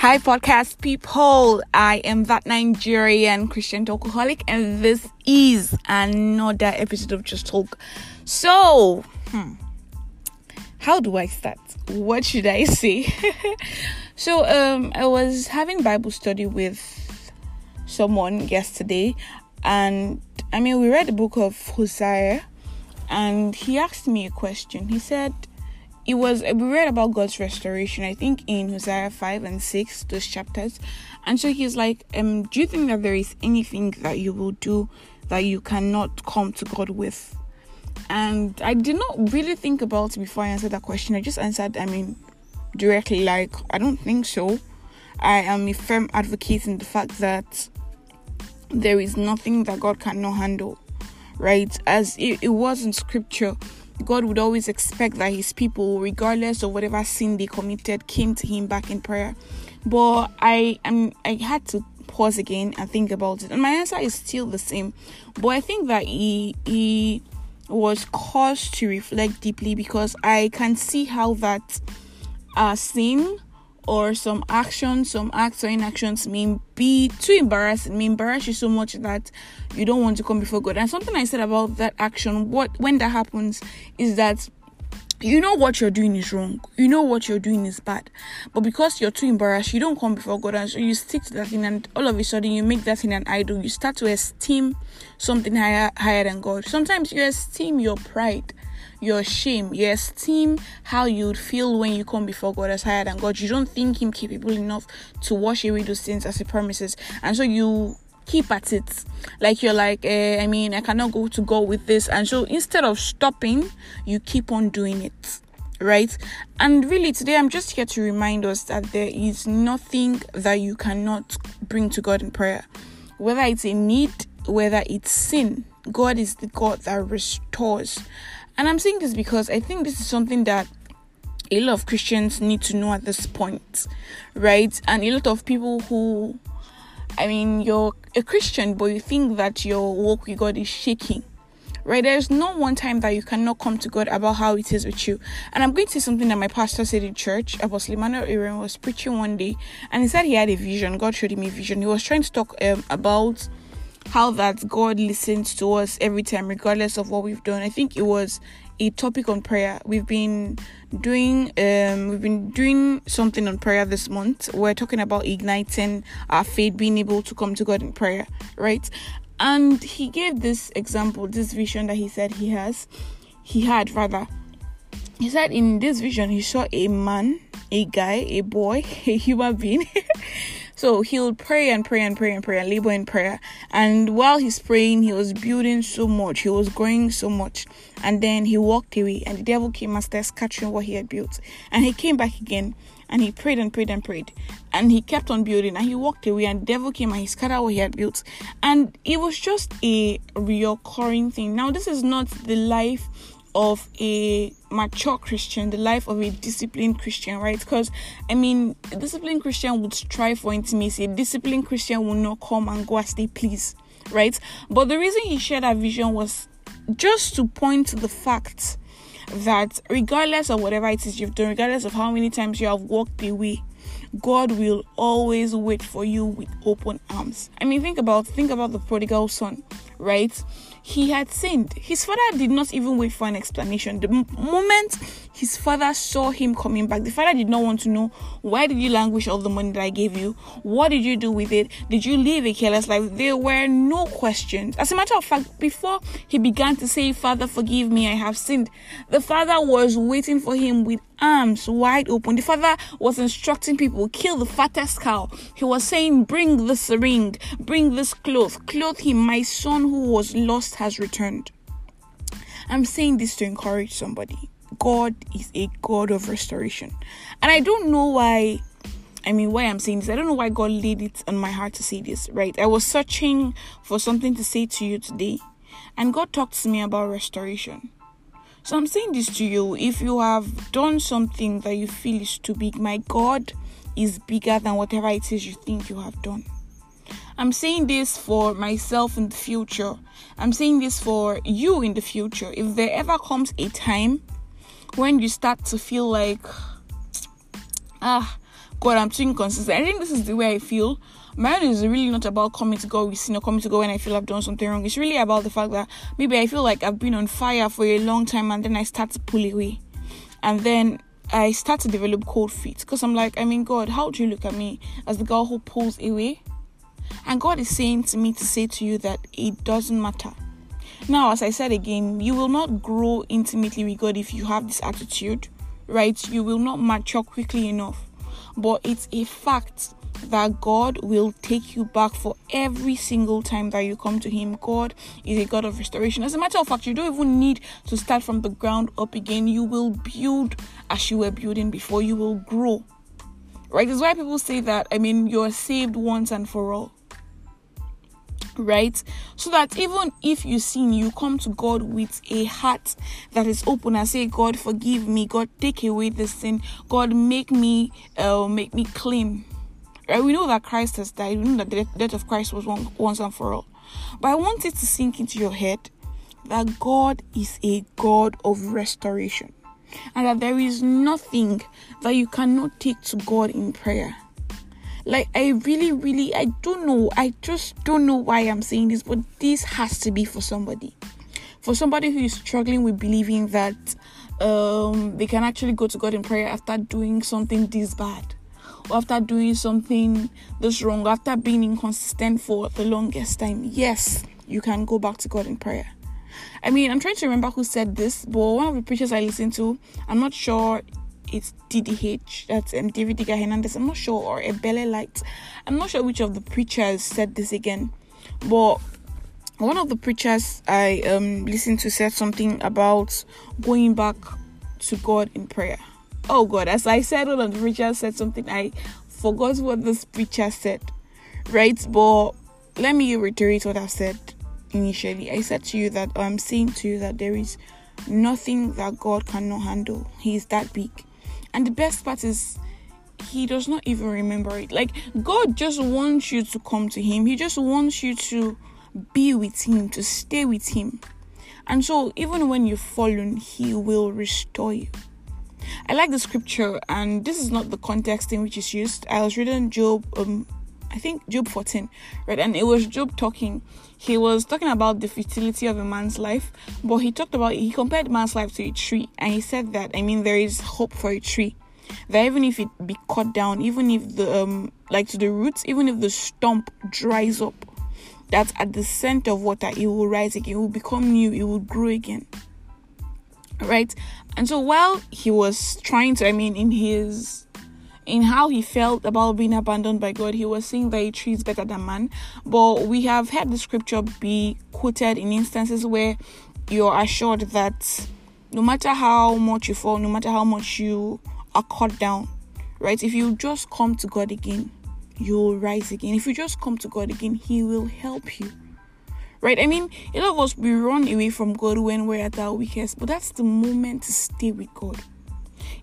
Hi, podcast people. I am that Nigerian Christian talkaholic, and this is another episode of Just Talk. So, hmm, how do I start? What should I say? so, um, I was having Bible study with someone yesterday, and I mean, we read the book of Hosea, and he asked me a question. He said, it was we read about God's restoration, I think in Hosea 5 and 6, those chapters. And so he's like, um, do you think that there is anything that you will do that you cannot come to God with? And I did not really think about it before I answered that question. I just answered, I mean, directly, like, I don't think so. I am a firm advocate in the fact that there is nothing that God cannot handle, right? As it, it was in scripture God would always expect that his people, regardless of whatever sin they committed, came to him back in prayer. But I am I had to pause again and think about it. And my answer is still the same. But I think that he he was caused to reflect deeply because I can see how that uh sin or some actions, some acts or inactions may be too embarrassing, may embarrass you so much that you don't want to come before God. And something I said about that action, what when that happens, is that you know what you're doing is wrong. You know what you're doing is bad. But because you're too embarrassed, you don't come before God and so you stick to that thing and all of a sudden you make that thing an idol. You start to esteem something higher higher than God. Sometimes you esteem your pride your shame, your esteem, how you'd feel when you come before God as higher than God. You don't think Him capable enough to wash away those sins as He promises, and so you keep at it. Like you're like, eh, I mean, I cannot go to God with this, and so instead of stopping, you keep on doing it. Right, and really today I'm just here to remind us that there is nothing that you cannot bring to God in prayer, whether it's a need, whether it's sin. God is the God that restores. And I'm saying this because I think this is something that a lot of Christians need to know at this point, right? And a lot of people who, I mean, you're a Christian, but you think that your walk with God is shaking, right? There's no one time that you cannot come to God about how it is with you. And I'm going to say something that my pastor said in church. Apostle Emmanuel Iren was preaching one day, and he said he had a vision. God showed him a vision. He was trying to talk um, about how that God listens to us every time, regardless of what we've done. I think it was a topic on prayer. We've been doing um we've been doing something on prayer this month. We're talking about igniting our faith, being able to come to God in prayer, right? And he gave this example, this vision that he said he has, he had rather. He said in this vision he saw a man, a guy, a boy, a human being So he would pray and pray and pray and pray and labor in prayer. And while he's praying, he was building so much, he was growing so much. And then he walked away, and the devil came and started scattering what he had built. And he came back again and he prayed and prayed and prayed and he kept on building and he walked away and the devil came and he scattered what he had built and it was just a reoccurring thing now this is not the life of a mature Christian, the life of a disciplined Christian, right? Because I mean, a disciplined Christian would strive for intimacy, a disciplined Christian will not come and go as they please, right? But the reason he shared that vision was just to point to the fact that regardless of whatever it is you've done, regardless of how many times you have walked away, God will always wait for you with open arms. I mean, think about think about the prodigal son, right? he had sinned. His father did not even wait for an explanation. The moment his father saw him coming back, the father did not want to know why did you languish all the money that I gave you? What did you do with it? Did you live a careless life? There were no questions. As a matter of fact, before he began to say, Father, forgive me, I have sinned, the father was waiting for him with arms wide open. The father was instructing people, kill the fattest cow. He was saying, bring this ring, bring this cloth, clothe him. My son who was lost has returned. I'm saying this to encourage somebody. God is a God of restoration. And I don't know why I mean, why I'm saying this, I don't know why God laid it on my heart to say this, right? I was searching for something to say to you today, and God talked to me about restoration. So I'm saying this to you if you have done something that you feel is too big, my God is bigger than whatever it is you think you have done. I'm saying this for myself in the future. I'm saying this for you in the future. If there ever comes a time when you start to feel like, ah, God, I'm too inconsistent. I think this is the way I feel. Own is really not about coming to God with sin or coming to God when I feel I've done something wrong. It's really about the fact that maybe I feel like I've been on fire for a long time and then I start to pull away. And then I start to develop cold feet because I'm like, I mean, God, how do you look at me as the girl who pulls away? And God is saying to me to say to you that it doesn't matter. Now, as I said again, you will not grow intimately with God if you have this attitude, right? You will not mature quickly enough. But it's a fact that God will take you back for every single time that you come to Him. God is a God of restoration. As a matter of fact, you don't even need to start from the ground up again. You will build as you were building before, you will grow. Right? That's why people say that, I mean, you're saved once and for all right so that even if you sin you come to god with a heart that is open and say god forgive me god take away the sin god make me uh, make me clean we know that christ has died we know that the death of christ was one, once and for all but i want it to sink into your head that god is a god of restoration and that there is nothing that you cannot take to god in prayer like, I really, really, I don't know. I just don't know why I'm saying this, but this has to be for somebody. For somebody who is struggling with believing that um, they can actually go to God in prayer after doing something this bad, after doing something this wrong, after being inconsistent for the longest time. Yes, you can go back to God in prayer. I mean, I'm trying to remember who said this, but one of the preachers I listened to, I'm not sure it's DDH, that's um, David Diga Hernandez. I'm not sure, or Ebele Light. I'm not sure which of the preachers said this again, but one of the preachers I um listened to said something about going back to God in prayer. Oh God, as I said, one of the preachers said something I forgot what this preacher said, right? But let me reiterate what I said initially. I said to you that I'm saying to you that there is nothing that God cannot handle. He is that big. And the best part is, he does not even remember it. Like, God just wants you to come to Him, He just wants you to be with Him, to stay with Him. And so, even when you've fallen, He will restore you. I like the scripture, and this is not the context in which it's used. I was reading Job, um, I think Job 14, right? And it was Job talking. He was talking about the futility of a man's life, but he talked about he compared man's life to a tree, and he said that I mean there is hope for a tree. That even if it be cut down, even if the um like to the roots, even if the stump dries up, that at the center of water it will rise again, it will become new, it will grow again. Right? And so while he was trying to, I mean, in his in how he felt about being abandoned by God, he was saying that a tree is better than man. But we have had the scripture be quoted in instances where you're assured that no matter how much you fall, no matter how much you are cut down, right? If you just come to God again, you'll rise again. If you just come to God again, He will help you. Right? I mean, a lot of us we run away from God when we're at our weakest, but that's the moment to stay with God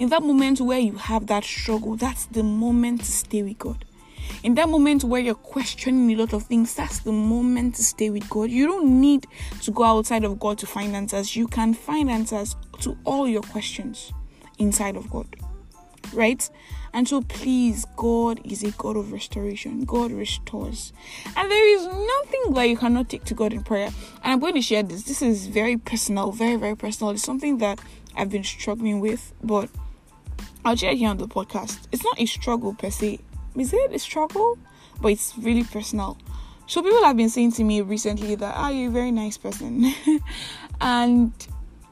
in that moment where you have that struggle, that's the moment to stay with God. In that moment where you're questioning a lot of things, that's the moment to stay with God. You don't need to go outside of God to find answers. You can find answers to all your questions inside of God. Right? And so, please, God is a God of restoration. God restores. And there is nothing that you cannot take to God in prayer. And I'm going to share this. This is very personal, very, very personal. It's something that I've been struggling with, but I'll share here on the podcast. It's not a struggle per se. Is it a struggle? But it's really personal. So people have been saying to me recently that ah, you're a very nice person. and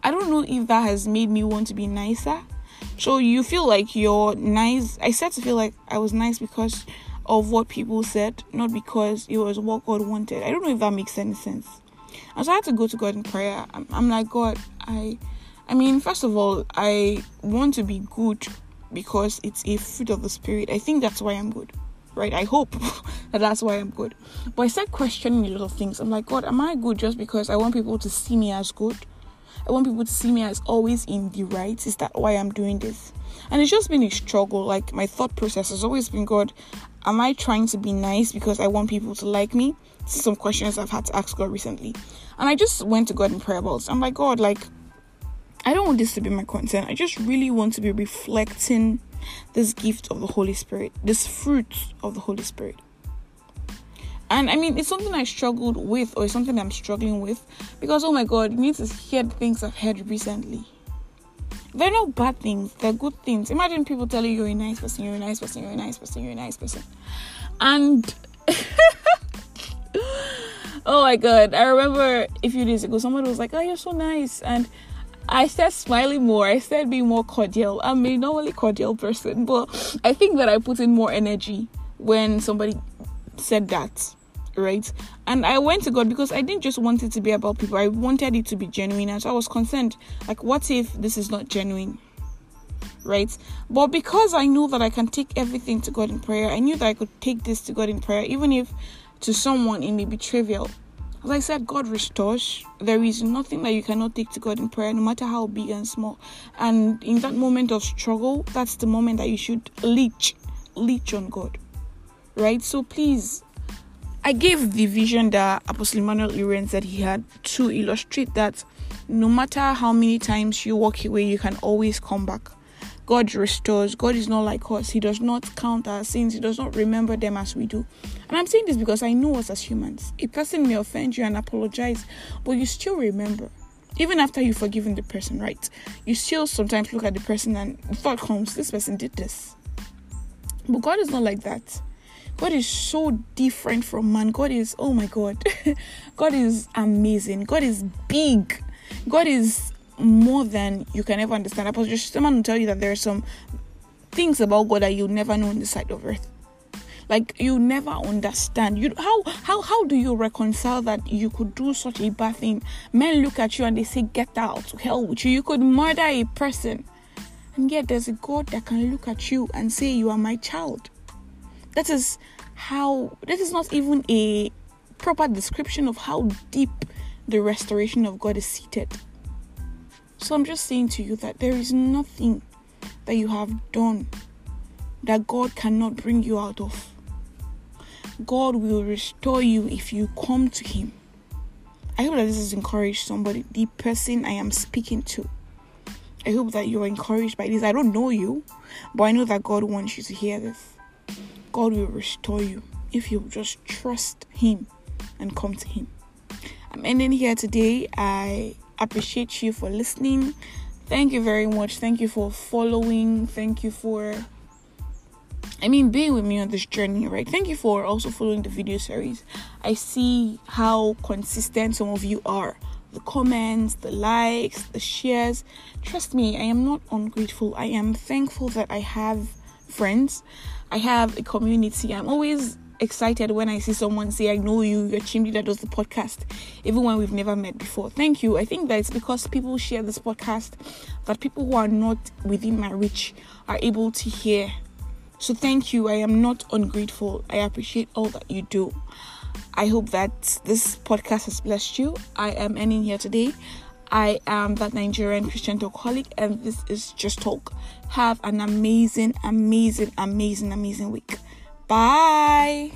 I don't know if that has made me want to be nicer. So you feel like you're nice. I said to feel like I was nice because of what people said, not because it was what God wanted. I don't know if that makes any sense. And so I had to go to God in prayer. I'm, I'm like, God, I I mean, first of all, I want to be good because it's a fruit of the spirit. I think that's why I'm good, right? I hope that that's why I'm good. But I start questioning a lot of things. I'm like, God, am I good just because I want people to see me as good? I want people to see me as always in the right. Is that why I'm doing this? And it's just been a struggle. Like my thought process has always been, God, am I trying to be nice because I want people to like me? Some questions I've had to ask God recently. And I just went to God in prayer about. I'm like, God, like I don't want this to be my content. I just really want to be reflecting this gift of the Holy Spirit, this fruit of the Holy Spirit. And I mean, it's something I struggled with, or it's something I'm struggling with, because oh my god, you need to hear the things I've heard recently. They're not bad things, they're good things. Imagine people telling you you're a nice person, you're a nice person, you're a nice person, you're a nice person. And oh my god, I remember a few days ago, someone was like, Oh, you're so nice. And I started smiling more. I started being more cordial. I'm a normally cordial person, but I think that I put in more energy when somebody said that, right? And I went to God because I didn't just want it to be about people. I wanted it to be genuine, and so I was concerned. Like, what if this is not genuine? Right, but because I knew that I can take everything to God in prayer, I knew that I could take this to God in prayer, even if to someone it may be trivial as I said, God restores. There is nothing that you cannot take to God in prayer, no matter how big and small. And in that moment of struggle, that's the moment that you should leech, leech on God. Right? So please, I gave the vision that Apostle Emmanuel Iren said he had to illustrate that no matter how many times you walk away, you can always come back. God restores. God is not like us. He does not count our sins. He does not remember them as we do. And I'm saying this because I know us as humans. A person may offend you and apologize, but you still remember. Even after you've forgiven the person, right? You still sometimes look at the person and the thought comes, this person did this. But God is not like that. God is so different from man. God is, oh my God. God is amazing. God is big. God is more than you can ever understand. Apostle someone will tell you that there are some things about God that you'll never know on the side of earth. Like you never understand. You how how how do you reconcile that you could do such a bad thing? Men look at you and they say, "Get out to hell with you." You could murder a person, and yet there's a God that can look at you and say, "You are my child." That is how. That is not even a proper description of how deep the restoration of God is seated. So I'm just saying to you that there is nothing that you have done that God cannot bring you out of. God will restore you if you come to Him. I hope that this has encouraged somebody, the person I am speaking to. I hope that you're encouraged by this. I don't know you, but I know that God wants you to hear this. God will restore you if you just trust Him and come to Him. I'm ending here today. I appreciate you for listening. Thank you very much. Thank you for following. Thank you for I mean, being with me on this journey, right? Thank you for also following the video series. I see how consistent some of you are. The comments, the likes, the shares. Trust me, I am not ungrateful. I am thankful that I have friends. I have a community. I'm always excited when I see someone say, I know you, you're Chimdi that does the podcast, even when we've never met before. Thank you. I think that it's because people share this podcast that people who are not within my reach are able to hear. So thank you. I am not ungrateful. I appreciate all that you do. I hope that this podcast has blessed you. I am ending here today. I am that Nigerian Christian talkaholic, and this is Just Talk. Have an amazing, amazing, amazing, amazing week. Bye.